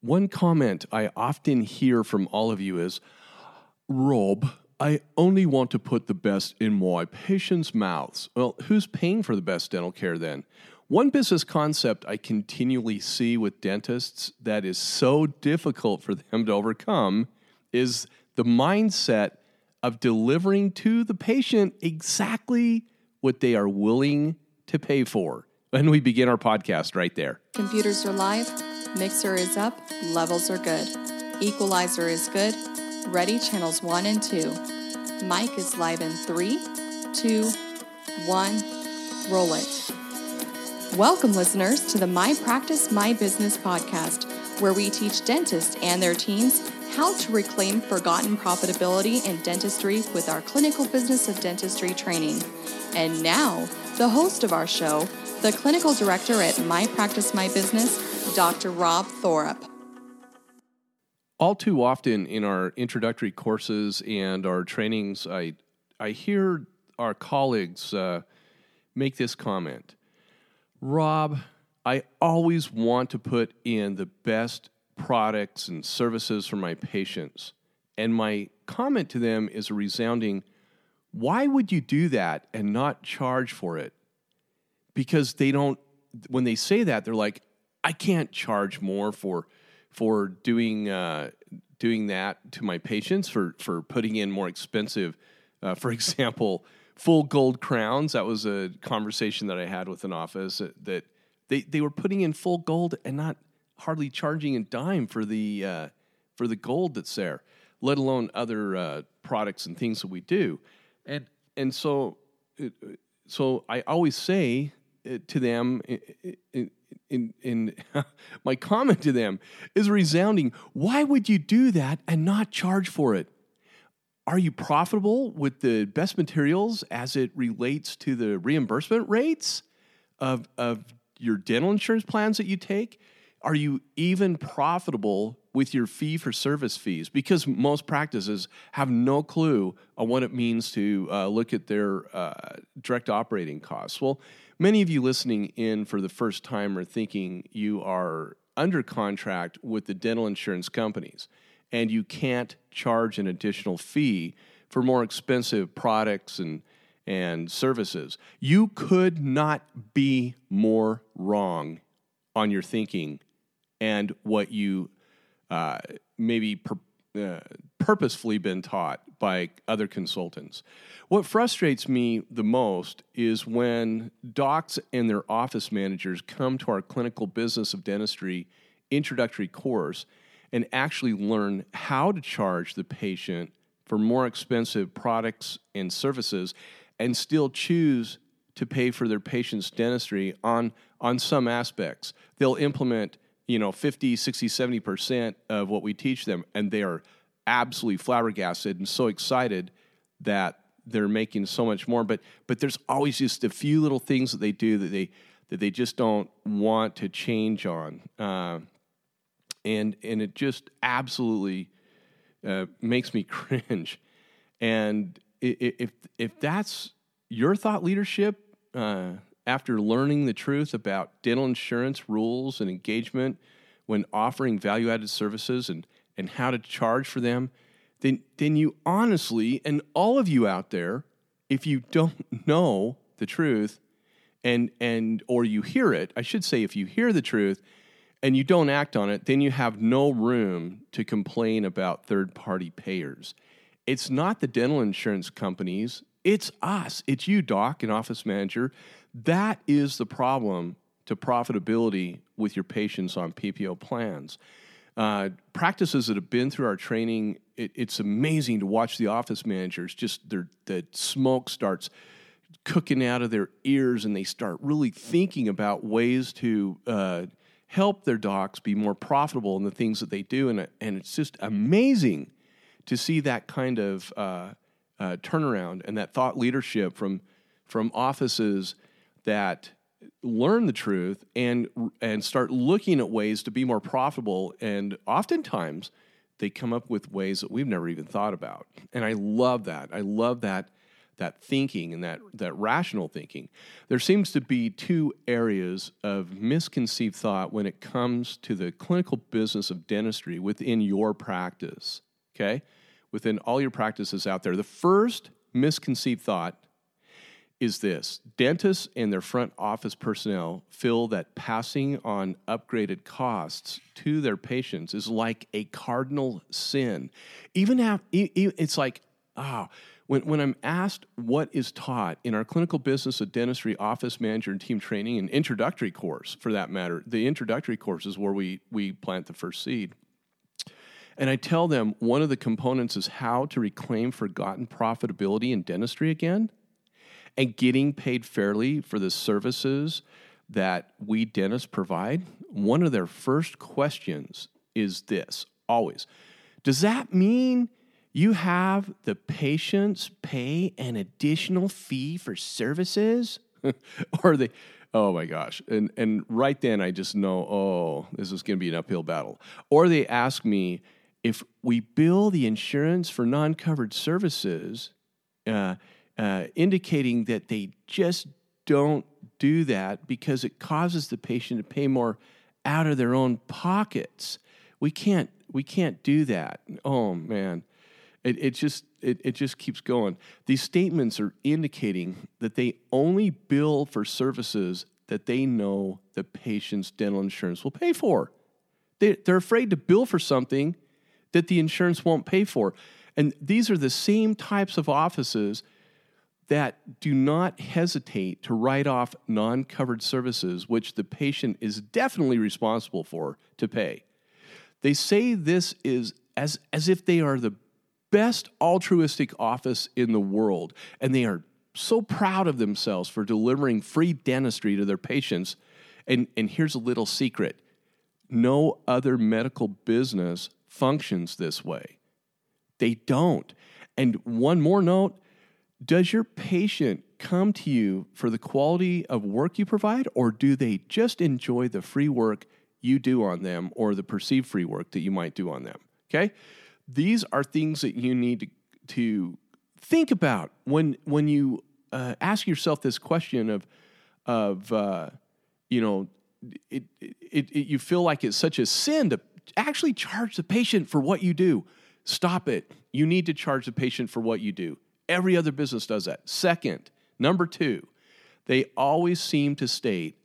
one comment I often hear from all of you is Rob, I only want to put the best in my patients' mouths. Well, who's paying for the best dental care then? One business concept I continually see with dentists that is so difficult for them to overcome is the mindset of delivering to the patient exactly what they are willing to pay for. And we begin our podcast right there. Computers are live, mixer is up, levels are good, equalizer is good, ready channels 1 and 2. Mic is live in three, two, one. roll it. Welcome, listeners, to the My Practice, My Business podcast, where we teach dentists and their teams how to reclaim forgotten profitability in dentistry with our clinical business of dentistry training. And now, the host of our show, the clinical director at My Practice My Business, Dr. Rob Thorup. All too often in our introductory courses and our trainings, I, I hear our colleagues uh, make this comment Rob, I always want to put in the best products and services for my patients. And my comment to them is a resounding why would you do that and not charge for it? Because they don't, when they say that, they're like, I can't charge more for for doing uh, doing that to my patients for for putting in more expensive, uh, for example, full gold crowns. That was a conversation that I had with an office that, they they were putting in full gold and not hardly charging a dime for the uh, for the gold that's there, let alone other uh, products and things that we do, and and so so I always say uh, to them in, in, my comment to them is resounding. Why would you do that and not charge for it? Are you profitable with the best materials as it relates to the reimbursement rates of, of your dental insurance plans that you take? Are you even profitable with your fee for service fees? Because most practices have no clue on what it means to uh, look at their uh, direct operating costs. Well, many of you listening in for the first time are thinking you are under contract with the dental insurance companies and you can't charge an additional fee for more expensive products and and services. You could not be more wrong on your thinking and what you uh, maybe per, uh, purposefully been taught by other consultants. What frustrates me the most is when docs and their office managers come to our clinical business of dentistry introductory course and actually learn how to charge the patient for more expensive products and services and still choose to pay for their patient's dentistry on on some aspects. They'll implement you know 50 60 70% of what we teach them and they are absolutely flabbergasted and so excited that they're making so much more. But but there's always just a few little things that they do that they that they just don't want to change on. Uh, and and it just absolutely uh, makes me cringe. And if if that's your thought leadership uh, after learning the truth about dental insurance rules and engagement when offering value added services and, and how to charge for them, then, then you honestly, and all of you out there, if you don't know the truth and, and or you hear it, I should say, if you hear the truth and you don't act on it, then you have no room to complain about third party payers. It's not the dental insurance companies, it's us. It's you, doc and office manager that is the problem to profitability with your patients on PPO plans. Uh, practices that have been through our training, it, it's amazing to watch the office managers just their the smoke starts cooking out of their ears, and they start really thinking about ways to uh, help their docs be more profitable in the things that they do, and and it's just amazing to see that kind of uh, uh turnaround and that thought leadership from from offices that learn the truth and and start looking at ways to be more profitable and oftentimes they come up with ways that we've never even thought about and i love that i love that that thinking and that, that rational thinking. There seems to be two areas of misconceived thought when it comes to the clinical business of dentistry within your practice, okay? Within all your practices out there. The first misconceived thought is this dentists and their front office personnel feel that passing on upgraded costs to their patients is like a cardinal sin. Even have, it's like, ah, oh, when, when I'm asked what is taught in our clinical business of dentistry office manager and team training and introductory course, for that matter, the introductory course is where we, we plant the first seed. And I tell them one of the components is how to reclaim forgotten profitability in dentistry again and getting paid fairly for the services that we dentists provide. One of their first questions is this always Does that mean you have the patients pay an additional fee for services or they oh my gosh and and right then i just know oh this is going to be an uphill battle or they ask me if we bill the insurance for non-covered services uh, uh, indicating that they just don't do that because it causes the patient to pay more out of their own pockets we can't we can't do that oh man it, it just it, it just keeps going. These statements are indicating that they only bill for services that they know the patient's dental insurance will pay for. They, they're afraid to bill for something that the insurance won't pay for. And these are the same types of offices that do not hesitate to write off non covered services, which the patient is definitely responsible for to pay. They say this is as, as if they are the best altruistic office in the world, and they are so proud of themselves for delivering free dentistry to their patients. And, and here's a little secret no other medical business functions this way. They don't. And one more note does your patient come to you for the quality of work you provide, or do they just enjoy the free work you do on them or the perceived free work that you might do on them? Okay? these are things that you need to, to think about when when you uh, ask yourself this question of of uh, you know it, it, it, you feel like it's such a sin to actually charge the patient for what you do. Stop it. You need to charge the patient for what you do. Every other business does that. Second, number two, they always seem to state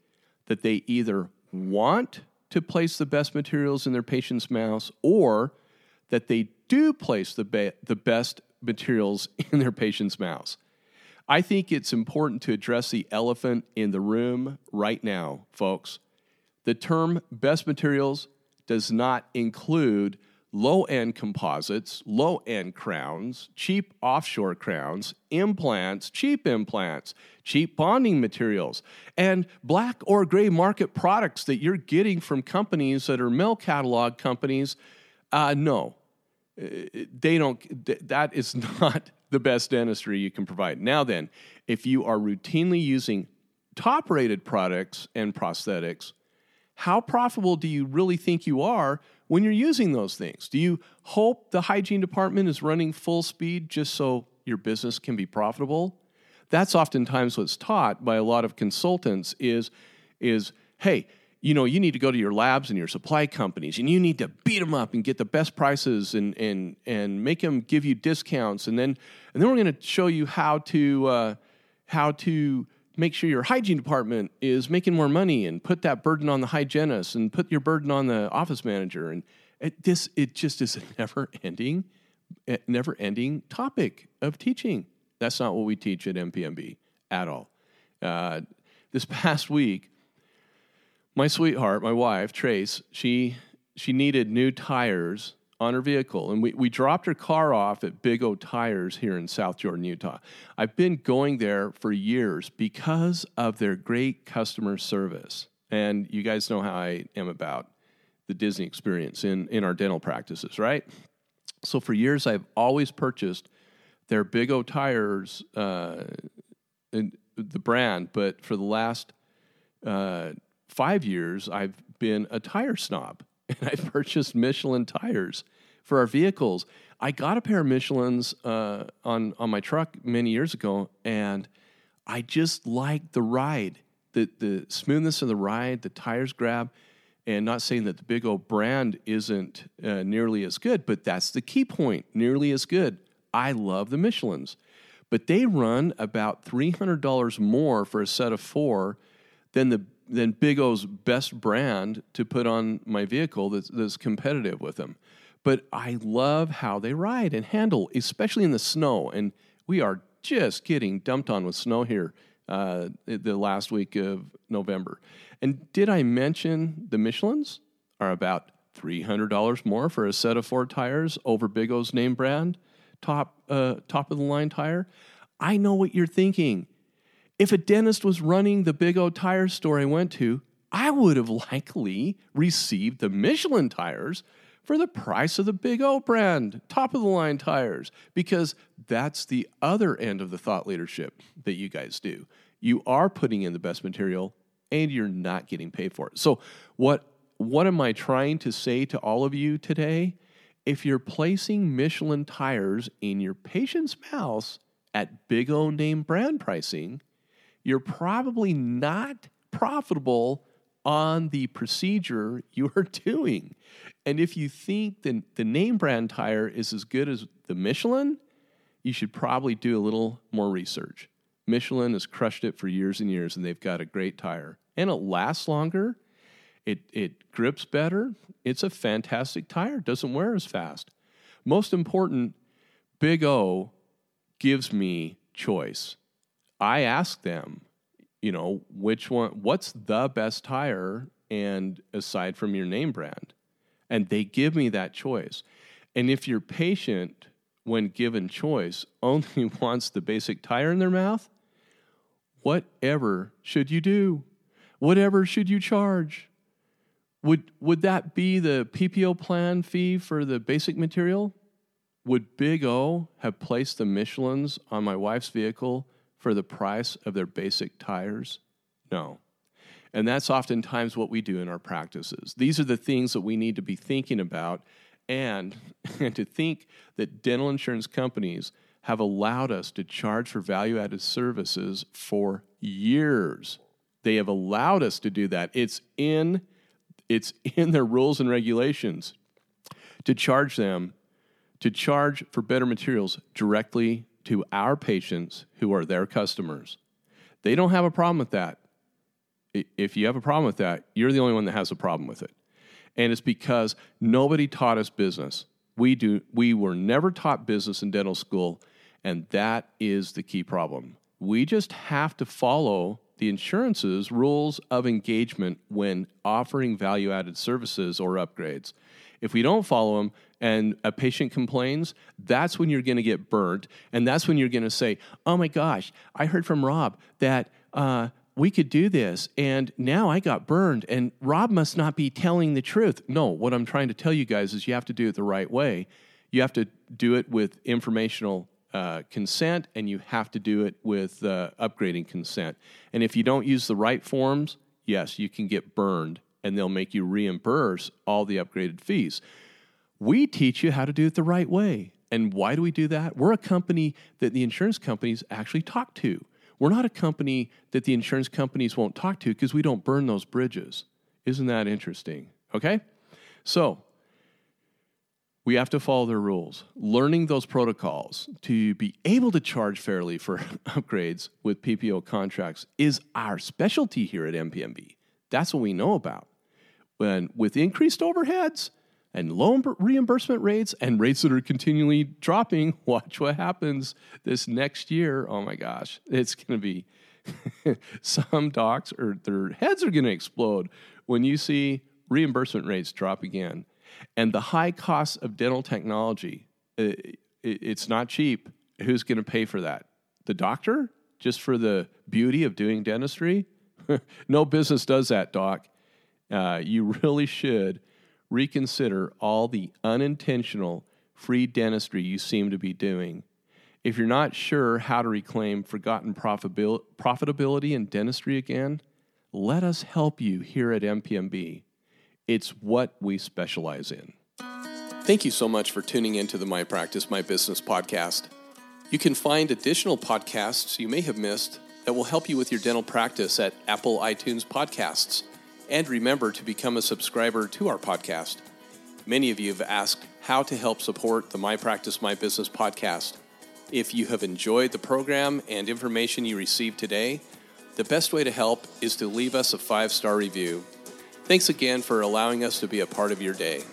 that they either want to place the best materials in their patient's mouths or that they do place the, be- the best materials in their patients' mouths. I think it's important to address the elephant in the room right now, folks. The term best materials does not include low end composites, low end crowns, cheap offshore crowns, implants, cheap implants, cheap bonding materials, and black or gray market products that you're getting from companies that are mill catalog companies. Uh, no, they don't that is not the best dentistry you can provide now then if you are routinely using top rated products and prosthetics how profitable do you really think you are when you're using those things do you hope the hygiene department is running full speed just so your business can be profitable that's oftentimes what's taught by a lot of consultants is is hey you know, you need to go to your labs and your supply companies and you need to beat them up and get the best prices and, and, and make them give you discounts. And then, and then we're going to show you how to, uh, how to make sure your hygiene department is making more money and put that burden on the hygienist and put your burden on the office manager. And it, this, it just is a never ending, never ending topic of teaching. That's not what we teach at MPMB at all. Uh, this past week, my sweetheart, my wife, Trace, she she needed new tires on her vehicle. And we, we dropped her car off at Big O Tires here in South Jordan, Utah. I've been going there for years because of their great customer service. And you guys know how I am about the Disney experience in, in our dental practices, right? So for years, I've always purchased their Big O Tires, uh, the brand, but for the last uh, five years, I've been a tire snob and I've purchased Michelin tires for our vehicles. I got a pair of Michelin's uh, on on my truck many years ago, and I just like the ride, the the smoothness of the ride, the tires grab, and not saying that the Big O brand isn't uh, nearly as good, but that's the key point, nearly as good. I love the Michelin's, but they run about three hundred dollars more for a set of four than the than Big O's best brand to put on my vehicle that's, that's competitive with them but I love how they ride and handle, especially in the snow. And we are just getting dumped on with snow here uh, the last week of November. And did I mention the Michelin's are about $300 more for a set of four tires over Big O's name brand, top, uh, top of the line tire? I know what you're thinking. If a dentist was running the Big O tire store I went to, I would have likely received the Michelin tires for the price of the Big O brand, top of the line tires, because that's the other end of the thought leadership that you guys do. You are putting in the best material and you're not getting paid for it. So, what, what am I trying to say to all of you today? If you're placing Michelin tires in your patient's mouth at Big O name brand pricing, you're probably not profitable on the procedure you are doing. And if you think the, the name brand tire is as good as the Michelin, you should probably do a little more research. Michelin has crushed it for years and years, and they've got a great tire. And it lasts longer, it, it grips better. It's a fantastic tire, doesn't wear as fast. Most important, Big O gives me choice. I ask them, you know, which one, what's the best tire, and aside from your name brand, and they give me that choice. And if your patient, when given choice, only wants the basic tire in their mouth, whatever should you do? Whatever should you charge? Would, would that be the PPO plan fee for the basic material? Would Big O have placed the Michelin's on my wife's vehicle for the price of their basic tires? No. And that's oftentimes what we do in our practices. These are the things that we need to be thinking about and, and to think that dental insurance companies have allowed us to charge for value added services for years. They have allowed us to do that. It's in it's in their rules and regulations to charge them to charge for better materials directly to our patients who are their customers. They don't have a problem with that. If you have a problem with that, you're the only one that has a problem with it. And it's because nobody taught us business. We do we were never taught business in dental school, and that is the key problem. We just have to follow the insurance's rules of engagement when offering value added services or upgrades. If we don't follow them and a patient complains, that's when you're going to get burnt. And that's when you're going to say, oh my gosh, I heard from Rob that uh, we could do this. And now I got burned. And Rob must not be telling the truth. No, what I'm trying to tell you guys is you have to do it the right way. You have to do it with informational uh, consent and you have to do it with uh, upgrading consent. And if you don't use the right forms, yes, you can get burned and they'll make you reimburse all the upgraded fees. We teach you how to do it the right way. And why do we do that? We're a company that the insurance companies actually talk to. We're not a company that the insurance companies won't talk to because we don't burn those bridges. Isn't that interesting? Okay? So, we have to follow their rules. Learning those protocols to be able to charge fairly for upgrades with PPO contracts is our specialty here at MPMB. That's what we know about when with increased overheads and low reimbursement rates and rates that are continually dropping, watch what happens this next year. Oh my gosh, it's going to be some docs or their heads are going to explode when you see reimbursement rates drop again. And the high cost of dental technology, it's not cheap. Who's going to pay for that? The doctor? Just for the beauty of doing dentistry? no business does that, doc uh, you really should reconsider all the unintentional free dentistry you seem to be doing. If you're not sure how to reclaim forgotten profitability in dentistry again, let us help you here at MPMB. It's what we specialize in. Thank you so much for tuning into the My Practice, My Business podcast. You can find additional podcasts you may have missed that will help you with your dental practice at Apple iTunes Podcasts. And remember to become a subscriber to our podcast. Many of you have asked how to help support the My Practice, My Business podcast. If you have enjoyed the program and information you received today, the best way to help is to leave us a five star review. Thanks again for allowing us to be a part of your day.